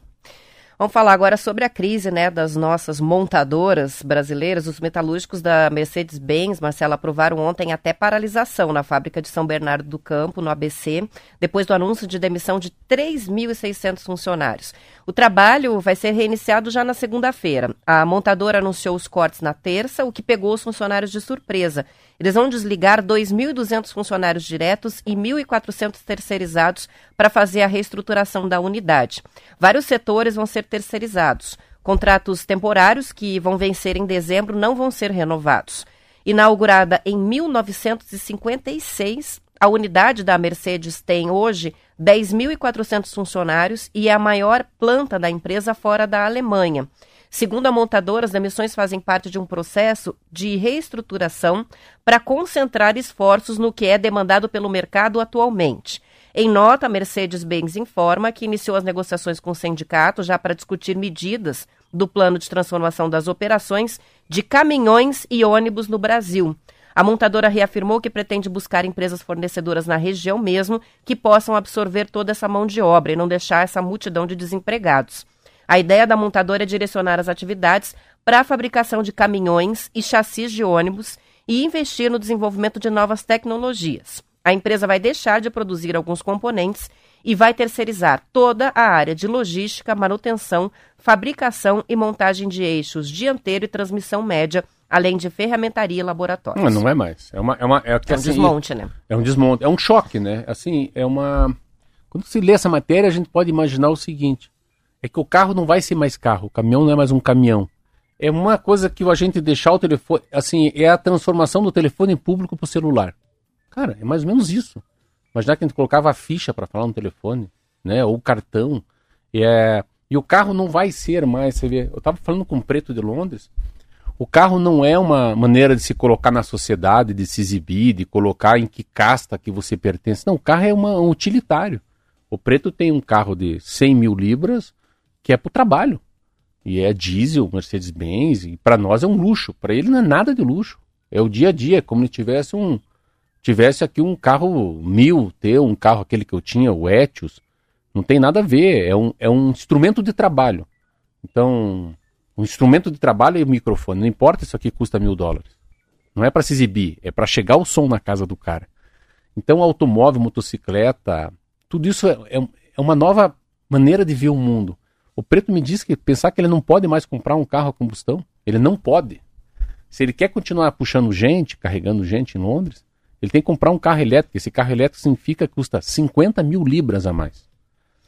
Vamos falar agora sobre a crise né, das nossas montadoras brasileiras. Os metalúrgicos da Mercedes-Benz, Marcela, aprovaram ontem até paralisação na fábrica de São Bernardo do Campo, no ABC, depois do anúncio de demissão de 3.600 funcionários. O trabalho vai ser reiniciado já na segunda-feira. A montadora anunciou os cortes na terça, o que pegou os funcionários de surpresa. Eles vão desligar 2.200 funcionários diretos e 1.400 terceirizados para fazer a reestruturação da unidade. Vários setores vão ser terceirizados. Contratos temporários que vão vencer em dezembro não vão ser renovados. Inaugurada em 1956, a unidade da Mercedes tem hoje 10.400 funcionários e é a maior planta da empresa fora da Alemanha. Segundo a montadora, as demissões fazem parte de um processo de reestruturação para concentrar esforços no que é demandado pelo mercado atualmente. Em nota, a Mercedes-Benz informa que iniciou as negociações com o sindicato já para discutir medidas do plano de transformação das operações de caminhões e ônibus no Brasil. A montadora reafirmou que pretende buscar empresas fornecedoras na região mesmo que possam absorver toda essa mão de obra e não deixar essa multidão de desempregados. A ideia da montadora é direcionar as atividades para a fabricação de caminhões e chassis de ônibus e investir no desenvolvimento de novas tecnologias. A empresa vai deixar de produzir alguns componentes e vai terceirizar toda a área de logística, manutenção, fabricação e montagem de eixos dianteiro e transmissão média além de ferramentaria e laboratórios. Não, não é mais. É, uma, é, uma, é, é um assim, desmonte, né? É um desmonte, é um choque, né? Assim, é uma... Quando se lê essa matéria, a gente pode imaginar o seguinte, é que o carro não vai ser mais carro, o caminhão não é mais um caminhão. É uma coisa que a gente deixar o telefone, assim, é a transformação do telefone público para o celular. Cara, é mais ou menos isso. Imaginar que a gente colocava a ficha para falar no telefone, né? Ou cartão. E, é... e o carro não vai ser mais, você vê. Eu estava falando com o Preto de Londres. O carro não é uma maneira de se colocar na sociedade, de se exibir, de colocar em que casta que você pertence. Não, o carro é uma, um utilitário. O Preto tem um carro de 100 mil libras que é para o trabalho. E é diesel, Mercedes-Benz, e para nós é um luxo. Para ele não é nada de luxo. É o dia a dia, como se tivesse um tivesse aqui um carro mil, ter um carro aquele que eu tinha, o Etios. Não tem nada a ver. É um, é um instrumento de trabalho. Então, um instrumento de trabalho é o microfone. Não importa isso aqui custa mil dólares. Não é para se exibir, é para chegar o som na casa do cara. Então, automóvel, motocicleta, tudo isso é, é, é uma nova maneira de ver o mundo. O preto me diz que pensar que ele não pode mais comprar um carro a combustão, ele não pode. Se ele quer continuar puxando gente, carregando gente em Londres, ele tem que comprar um carro elétrico. Esse carro elétrico significa que custa 50 mil libras a mais.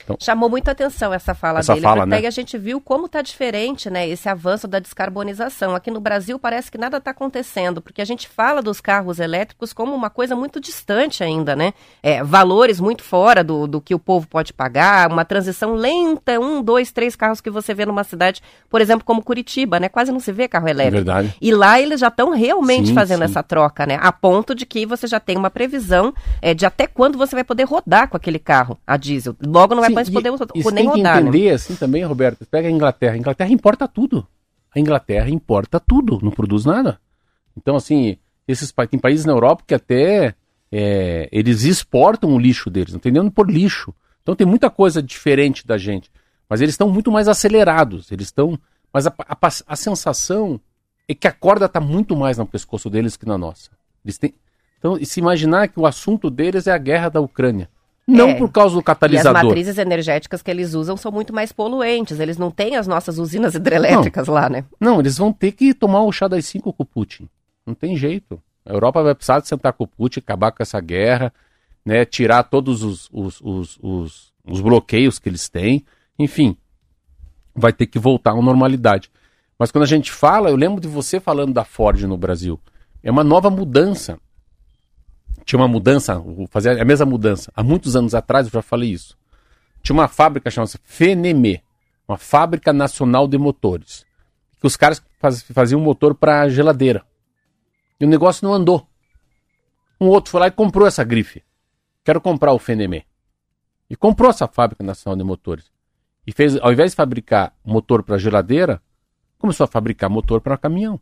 Então, Chamou muita atenção essa fala essa dele, fala, porque né? a gente viu como está diferente né, esse avanço da descarbonização. Aqui no Brasil parece que nada está acontecendo, porque a gente fala dos carros elétricos como uma coisa muito distante ainda, né? É, valores muito fora do, do que o povo pode pagar, uma transição lenta, um, dois, três carros que você vê numa cidade, por exemplo, como Curitiba, né? Quase não se vê carro elétrico. É verdade. E lá eles já estão realmente Sim, fazendo sim. essa troca, né? A ponto de que você já tem uma previsão é, de até quando você vai poder rodar com aquele carro a diesel. Logo não vai Sim, mais e- poder e você nem tem que rodar, né? entender assim também, Roberto. Pega a Inglaterra. A Inglaterra importa tudo. A Inglaterra importa tudo, não produz nada. Então, assim, esses tem países na Europa que até é, eles exportam o lixo deles, não tem nem onde pôr lixo. Então tem muita coisa diferente da gente. Mas eles estão muito mais acelerados. Eles estão. Mas a, a- a sensação é que a corda está muito mais no pescoço deles que na nossa. Eles têm. Então, se imaginar que o assunto deles é a guerra da Ucrânia. Não É. por causa do E as catalisador. matrizes energéticas que eles usam são muito mais poluentes. Eles não têm as nossas usinas hidrelétricas lá, né? Não, eles vão ter que tomar o chá das cinco com o Putin. Não tem jeito. A Europa vai precisar de sentar com o Putin, acabar com essa guerra, né, tirar todos os, os, os, os, os bloqueios que eles têm. Enfim, vai ter que voltar à normalidade. Mas quando a gente fala, eu lembro de você falando da Ford no Brasil. É uma nova mudança. Tinha uma mudança, fazer a mesma mudança. Há muitos anos atrás eu já falei isso. Tinha uma fábrica chamada FENEME, uma fábrica nacional de motores. Que os caras faz- faziam motor para geladeira. E o negócio não andou. Um outro foi lá e comprou essa grife. Quero comprar o FENEME. E comprou essa fábrica nacional de motores. E fez, ao invés de fabricar motor para geladeira, começou a fabricar motor para caminhão.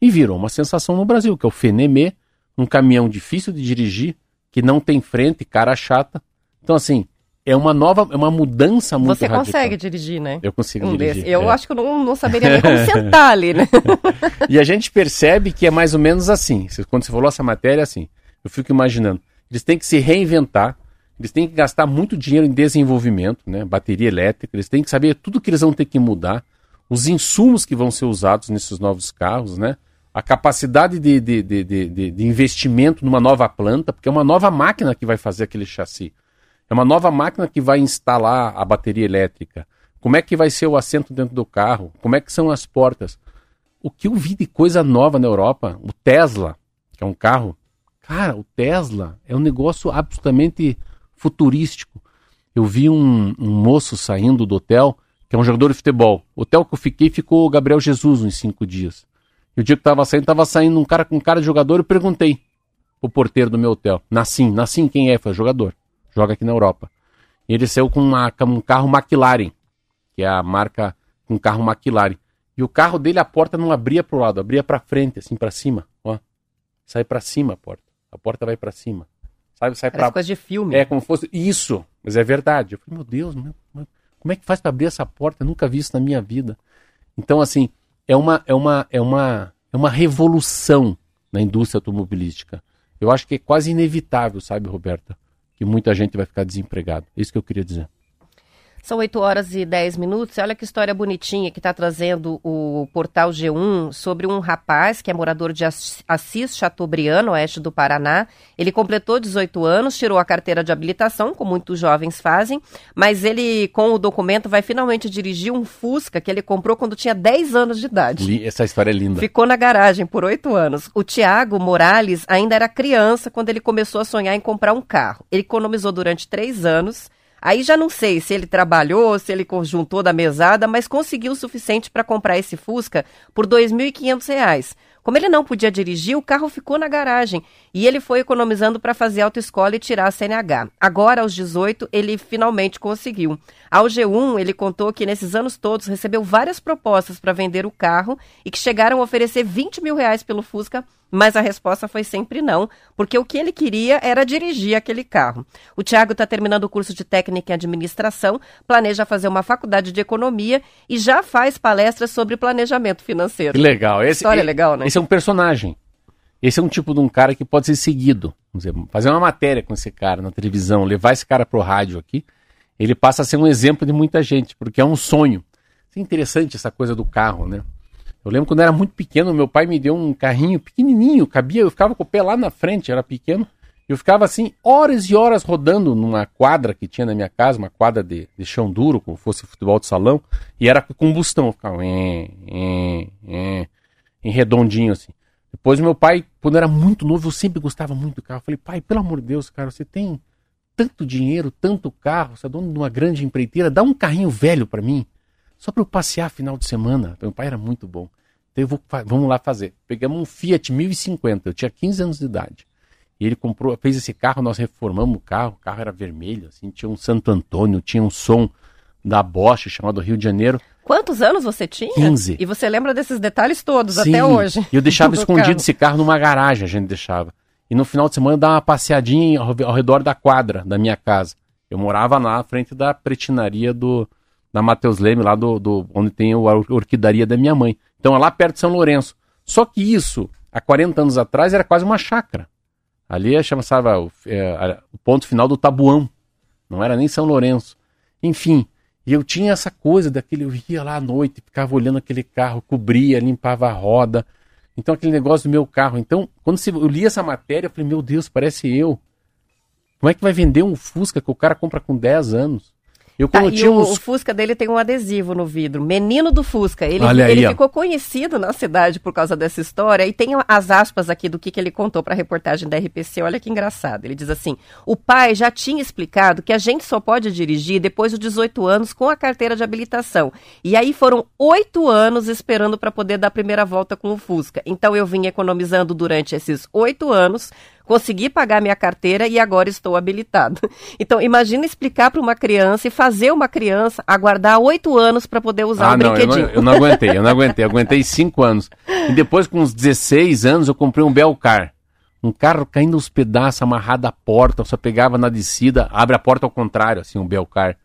E virou uma sensação no Brasil, que é o FENEME, um caminhão difícil de dirigir, que não tem frente, cara chata. Então, assim, é uma nova, é uma mudança muito Você radical. consegue dirigir, né? Eu consigo Um dirigir. desse. Eu é. acho que eu não, não saberia nem como sentar ali, né? E a gente percebe que é mais ou menos assim. Quando você falou essa matéria, assim, eu fico imaginando. Eles têm que se reinventar, eles têm que gastar muito dinheiro em desenvolvimento, né? bateria elétrica, eles têm que saber tudo que eles vão ter que mudar, os insumos que vão ser usados nesses novos carros, né? A capacidade de, de, de, de, investimento numa nova planta, porque é uma nova máquina que vai fazer aquele chassi. É uma nova máquina que vai instalar a bateria elétrica. Como é que vai ser o assento dentro do carro? Como é que são as portas? O que eu vi de coisa nova na Europa, o Tesla, que é um carro. Cara, o Tesla é um negócio absolutamente futurístico. Eu vi um, um moço saindo do hotel, que é um jogador de futebol. O hotel que eu fiquei ficou o Gabriel Jesus uns cinco dias. E o dia que tava saindo, tava saindo um cara com cara de jogador, eu perguntei pro porteiro do meu hotel. Nassim, Nassim quem é? Foi jogador. Joga aqui na Europa. E ele saiu com uma- um carro McLaren, que é a marca com um carro McLaren. E o carro dele, a porta não abria pro lado, abria pra frente, assim, pra cima, ó. Sai pra cima a porta. A porta vai pra cima. Sabe, sai Parece pra... coisa de filme. É como fosse isso, mas é verdade. Eu falei, meu Deus, meu, como é que faz pra abrir essa porta? Eu nunca vi isso na minha vida. Então, assim, é uma, é uma, é uma, é uma revolução na indústria automobilística. Eu acho que é quase inevitável, sabe, Roberta, que muita gente vai ficar desempregada. É isso que eu queria dizer. São 8 horas e 10 minutos. Olha que história bonitinha que está trazendo o portal G1 sobre um rapaz que é morador de Assis Chateaubriand, oeste do Paraná. Ele completou 18 anos, tirou a carteira de habilitação, como muitos jovens fazem, mas ele, com o documento, vai finalmente dirigir um Fusca que ele comprou quando tinha 10 anos de idade. Essa história é linda. Ficou na garagem por 8 anos. O Tiago Morales ainda era criança quando ele começou a sonhar em comprar um carro. Ele economizou durante 3 anos Aí já não sei se ele trabalhou, se ele conjuntou da mesada, mas conseguiu o suficiente para comprar esse Fusca por R$ 2.500. Como ele não podia dirigir, o carro ficou na garagem e ele foi economizando para fazer autoescola e tirar a CNH. Agora, aos 18, ele finalmente conseguiu. Ao G1, ele contou que nesses anos todos recebeu várias propostas para vender o carro e que chegaram a oferecer 20 mil reais pelo Fusca, mas a resposta foi sempre não, porque o que ele queria era dirigir aquele carro. O Tiago está terminando o curso de técnica em administração, planeja fazer uma faculdade de economia e já faz palestras sobre planejamento financeiro. Que legal. Esse, História é, legal, né? Esse é um personagem. Esse é um tipo de um cara que pode ser seguido. Vamos dizer, fazer uma matéria com esse cara na televisão, levar esse cara pro rádio aqui, ele passa a ser um exemplo de muita gente, porque é um sonho. É interessante essa coisa do carro, né? Eu lembro quando eu era muito pequeno, meu pai me deu um carrinho pequenininho, cabia, eu ficava com o pé lá na frente, era pequeno. Eu ficava assim, horas e horas rodando numa quadra que tinha na minha casa, uma quadra de, de chão duro, como fosse futebol de salão, e era com combustão. Eu ficava em, redondinho assim. Depois meu pai, quando era muito novo, eu sempre gostava muito do carro. Eu falei, pai, pelo amor de Deus, cara, você tem tanto dinheiro, tanto carro, você é dono de uma grande empreiteira, dá um carrinho velho para mim, só para eu passear final de semana. Meu pai era muito bom. Então eu vou, vamos lá fazer. Pegamos um Fiat 1050, eu tinha 15 anos de idade. E ele comprou, fez esse carro, nós reformamos o carro, o carro era vermelho, assim, tinha um Santo Antônio, tinha um som da Bosch chamado Rio de Janeiro. Quantos anos você tinha? 15. E você lembra desses detalhes todos Sim, até hoje? E eu deixava escondido carro. esse carro numa garagem, a gente deixava. E no final de semana eu dava uma passeadinha ao redor da quadra da minha casa. Eu morava lá na frente da pretinaria do da Matheus Leme, lá do, do onde tem a orquidaria da minha mãe. Então é lá perto de São Lourenço. Só que isso, há 40 anos atrás, era quase uma chácara. Ali chamava é, o ponto final do Tabuão. Não era nem São Lourenço. Enfim, e eu tinha essa coisa daquele, eu ia lá à noite, ficava olhando aquele carro, cobria, limpava a roda. Então aquele negócio do meu carro. Então, quando eu li essa matéria, eu falei, meu Deus, parece eu. Como é que vai vender um Fusca que o cara compra com 10 anos? Eu tá, e o, uns... o, Fusca dele tem um adesivo no vidro, Menino do Fusca. Ele, Olha ele ficou conhecido na cidade por causa dessa história. E tem as aspas aqui do que, que ele contou para a reportagem da RPC. Olha que engraçado. Ele diz assim: o pai já tinha explicado que a gente só pode dirigir depois dos 18 anos com a carteira de habilitação. E aí foram oito anos esperando para poder dar a primeira volta com o Fusca. Então eu vim economizando durante esses oito anos consegui pagar minha carteira e agora estou habilitado. Então, imagina explicar para uma criança e fazer uma criança aguardar oito anos para poder usar ah, o não, brinquedinho. Eu não, eu não aguentei, eu não aguentei. Eu aguentei cinco anos. E depois, com uns 16 anos, eu comprei um Belcar. Um carro caindo aos pedaços, amarrado à porta, eu só pegava na descida, abre a porta ao contrário, assim, um Belcar.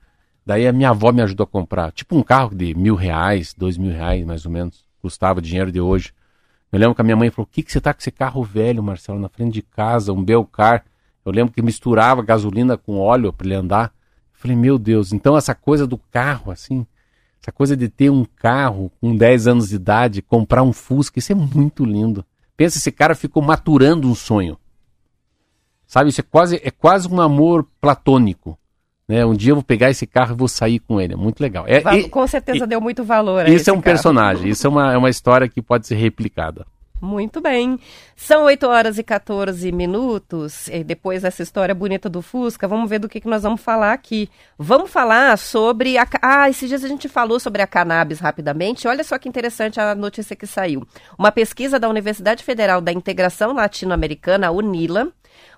Daí a minha avó me ajudou a comprar. Tipo um carro de mil reais, dois mil reais, mais ou menos. Custava dinheiro de hoje. Eu lembro que a minha mãe falou: o que, que você tá com esse carro velho, Marcelo, na frente de casa, um Belcar? Eu lembro que misturava gasolina com óleo para ele andar. Eu falei, meu Deus, então essa coisa do carro, assim, essa coisa de ter um carro com 10 anos de idade, comprar um Fusca, isso é muito lindo. Pensa, esse cara ficou maturando um sonho. Sabe, isso é quase, é quase um amor platônico. Né? Um dia eu vou pegar esse carro e vou sair com ele. É muito legal. É, e, com certeza e, deu muito valor Isso é um carro. personagem, isso é uma, é uma história que pode ser replicada. Muito bem. São 8 horas e 14 minutos. E depois dessa história bonita do Fusca, vamos ver do que, que nós vamos falar aqui. Vamos falar sobre. A... Ah, esses dias a gente falou sobre a cannabis rapidamente. Olha só que interessante a notícia que saiu. Uma pesquisa da Universidade Federal da Integração Latino-Americana, a UNILA,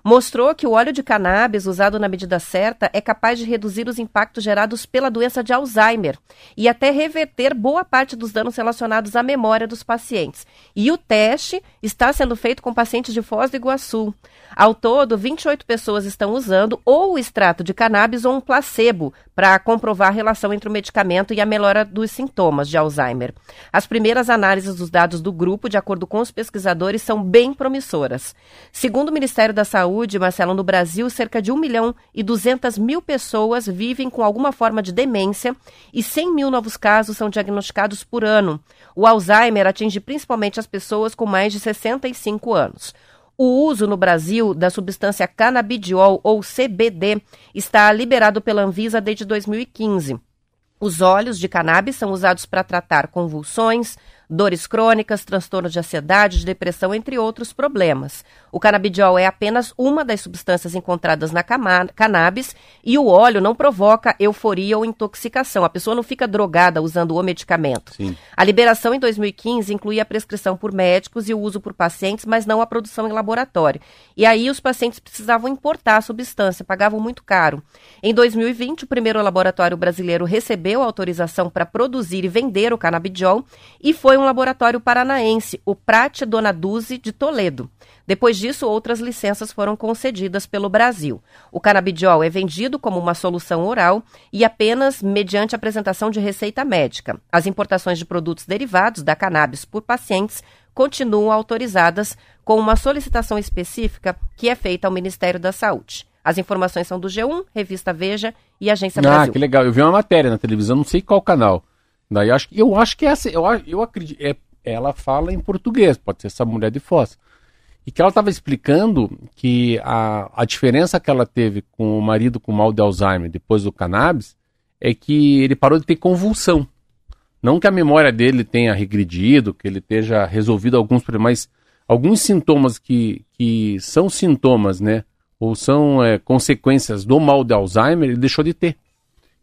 mostrou que o óleo de cannabis usado na medida certa é capaz de reduzir os impactos gerados pela doença de Alzheimer e até reverter boa parte dos danos relacionados à memória dos pacientes. E o teste está sendo feito com pacientes de Foz do Iguaçu. Ao todo, 28 pessoas estão usando ou o extrato de cannabis ou um placebo para comprovar a relação entre o medicamento e a melhora dos sintomas de Alzheimer. As primeiras análises dos dados do grupo, de acordo com os pesquisadores, são bem promissoras. Segundo o Ministério da Saúde, Saúde, Marcelo, no Brasil, cerca de 1 milhão e 200 mil pessoas vivem com alguma forma de demência e 100 mil novos casos são diagnosticados por ano. O Alzheimer atinge principalmente as pessoas com mais de 65 anos. O uso no Brasil da substância canabidiol ou CBD está liberado pela Anvisa desde 2015. Os óleos de cannabis são usados para tratar convulsões, dores crônicas, transtornos de ansiedade, de depressão, entre outros problemas. O canabidiol é apenas uma das substâncias encontradas na cannabis e o óleo não provoca euforia ou intoxicação. A pessoa não fica drogada usando o medicamento. Sim. A liberação em 2015 incluía a prescrição por médicos e o uso por pacientes, mas não a produção em laboratório. E aí os pacientes precisavam importar a substância, pagavam muito caro. Em 2020, o primeiro laboratório brasileiro recebeu autorização para produzir e vender o canabidiol e foi um laboratório paranaense, o Prate Donaduzzi de Toledo. Depois disso, outras licenças foram concedidas pelo Brasil. O canabidiol é vendido como uma solução oral e apenas mediante apresentação de receita médica. As importações de produtos derivados da cannabis por pacientes continuam autorizadas com uma solicitação específica que é feita ao Ministério da Saúde. As informações são do G1, Revista Veja e Agência ah, Brasil. Ah, que legal. Eu vi uma matéria na televisão, não sei qual canal, Daí acho, eu acho que essa, eu, eu acredito, é, ela fala em português, pode ser essa mulher de Foz. E que ela estava explicando que a, a diferença que ela teve com o marido com mal de Alzheimer depois do cannabis é que ele parou de ter convulsão. Não que a memória dele tenha regredido, que ele esteja resolvido alguns problemas, mas alguns sintomas que, que são sintomas, né? Ou são é, consequências do mal de Alzheimer, ele deixou de ter.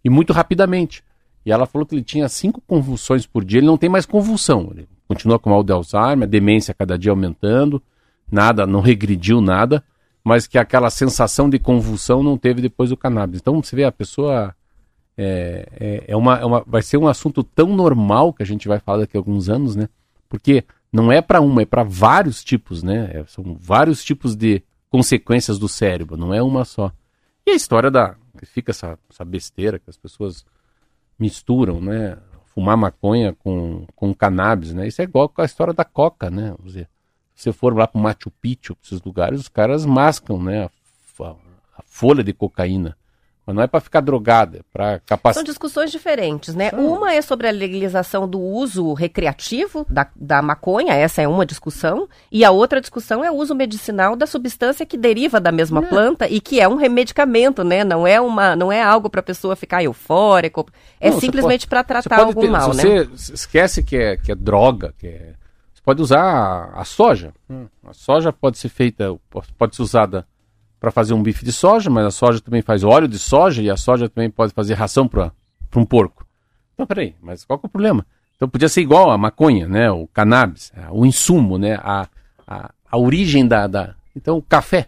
E muito rapidamente. E ela falou que ele tinha cinco convulsões por dia, ele não tem mais convulsão. Ele continua com mal de Alzheimer, a demência cada dia aumentando, nada, não regrediu nada, mas que aquela sensação de convulsão não teve depois do cannabis. Então você vê, a pessoa é, é, é, uma, é uma, vai ser um assunto tão normal que a gente vai falar daqui a alguns anos, né? Porque não é para uma, é para vários tipos, né? É, são vários tipos de consequências do cérebro, não é uma só. E a história da. Fica essa, essa besteira que as pessoas misturam, né? Fumar maconha com, com cannabis, né? Isso é igual a história da coca, né? Vamos dizer, se você for lá para Machu Picchu, para esses lugares, os caras mascam, né? A, a folha de cocaína. Mas não é para ficar drogada, é para capacitar. São discussões diferentes, né? Uma é sobre a legalização do uso recreativo da, da maconha, essa é uma discussão, e a outra discussão é o uso medicinal da substância que deriva da mesma é. planta e que é um remedicamento, né? Não é uma, não é algo para a pessoa ficar eufórica, é não, simplesmente para tratar algum ter, mal, se né? Você esquece que é, que é droga, que é, você pode usar a, a soja. Hum. A soja pode ser feita, pode ser usada para fazer um bife de soja, mas a soja também faz óleo de soja e a soja também pode fazer ração para um porco. Então, peraí, mas qual que é o problema? Então podia ser igual a maconha, né? O cannabis, é, o insumo, né? A, a, a origem da, da... Então o café,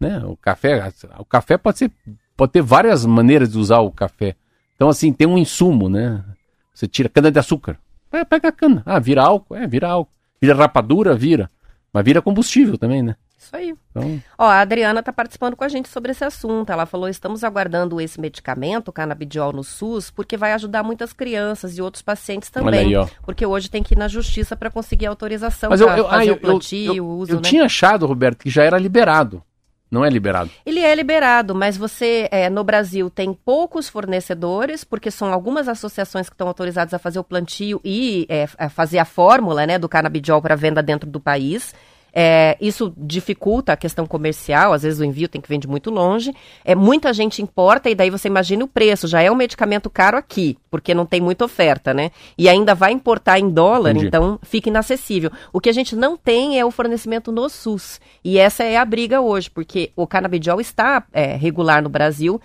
né? O café, o café pode ser, pode ter várias maneiras de usar o café. Então assim, tem um insumo, né? Você tira cana de açúcar, pega a cana, ah, vira álcool, é, vira álcool. Vira rapadura, vira. Mas vira combustível também, né? Isso aí. Então... Ó, a Adriana está participando com a gente sobre esse assunto. Ela falou: estamos aguardando esse medicamento, canabidiol, no SUS, porque vai ajudar muitas crianças e outros pacientes também. Aí, porque hoje tem que ir na justiça para conseguir autorização para fazer ah, o plantio, eu, o uso. Eu né? tinha achado, Roberto, que já era liberado. Não é liberado? Ele é liberado, mas você, é, no Brasil, tem poucos fornecedores, porque são algumas associações que estão autorizadas a fazer o plantio e é, fazer a fórmula né, do canabidiol para venda dentro do país. É, isso dificulta a questão comercial, às vezes o envio tem que vir de muito longe. É, muita gente importa e daí você imagina o preço, já é um medicamento caro aqui, porque não tem muita oferta, né? E ainda vai importar em dólar, Entendi. então fica inacessível. O que a gente não tem é o fornecimento no SUS. E essa é a briga hoje, porque o canabidiol está é, regular no Brasil,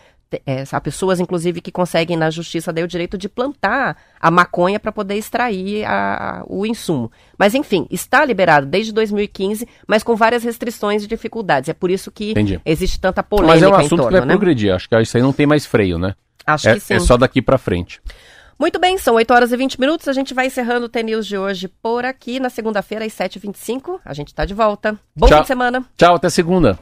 é, há pessoas, inclusive, que conseguem na justiça daí o direito de plantar a maconha para poder extrair a, a, o insumo. Mas, enfim, está liberado desde 2015, mas com várias restrições e dificuldades. É por isso que Entendi. existe tanta polêmica Mas é um assunto torno, que vai né? progredir. Acho que isso aí não tem mais freio, né? Acho é, que sim. É só daqui para frente. Muito bem, são 8 horas e 20 minutos. A gente vai encerrando o TNews de hoje por aqui. Na segunda-feira, às 7h25, a gente está de volta. Bom Tchau. fim de semana. Tchau, até segunda.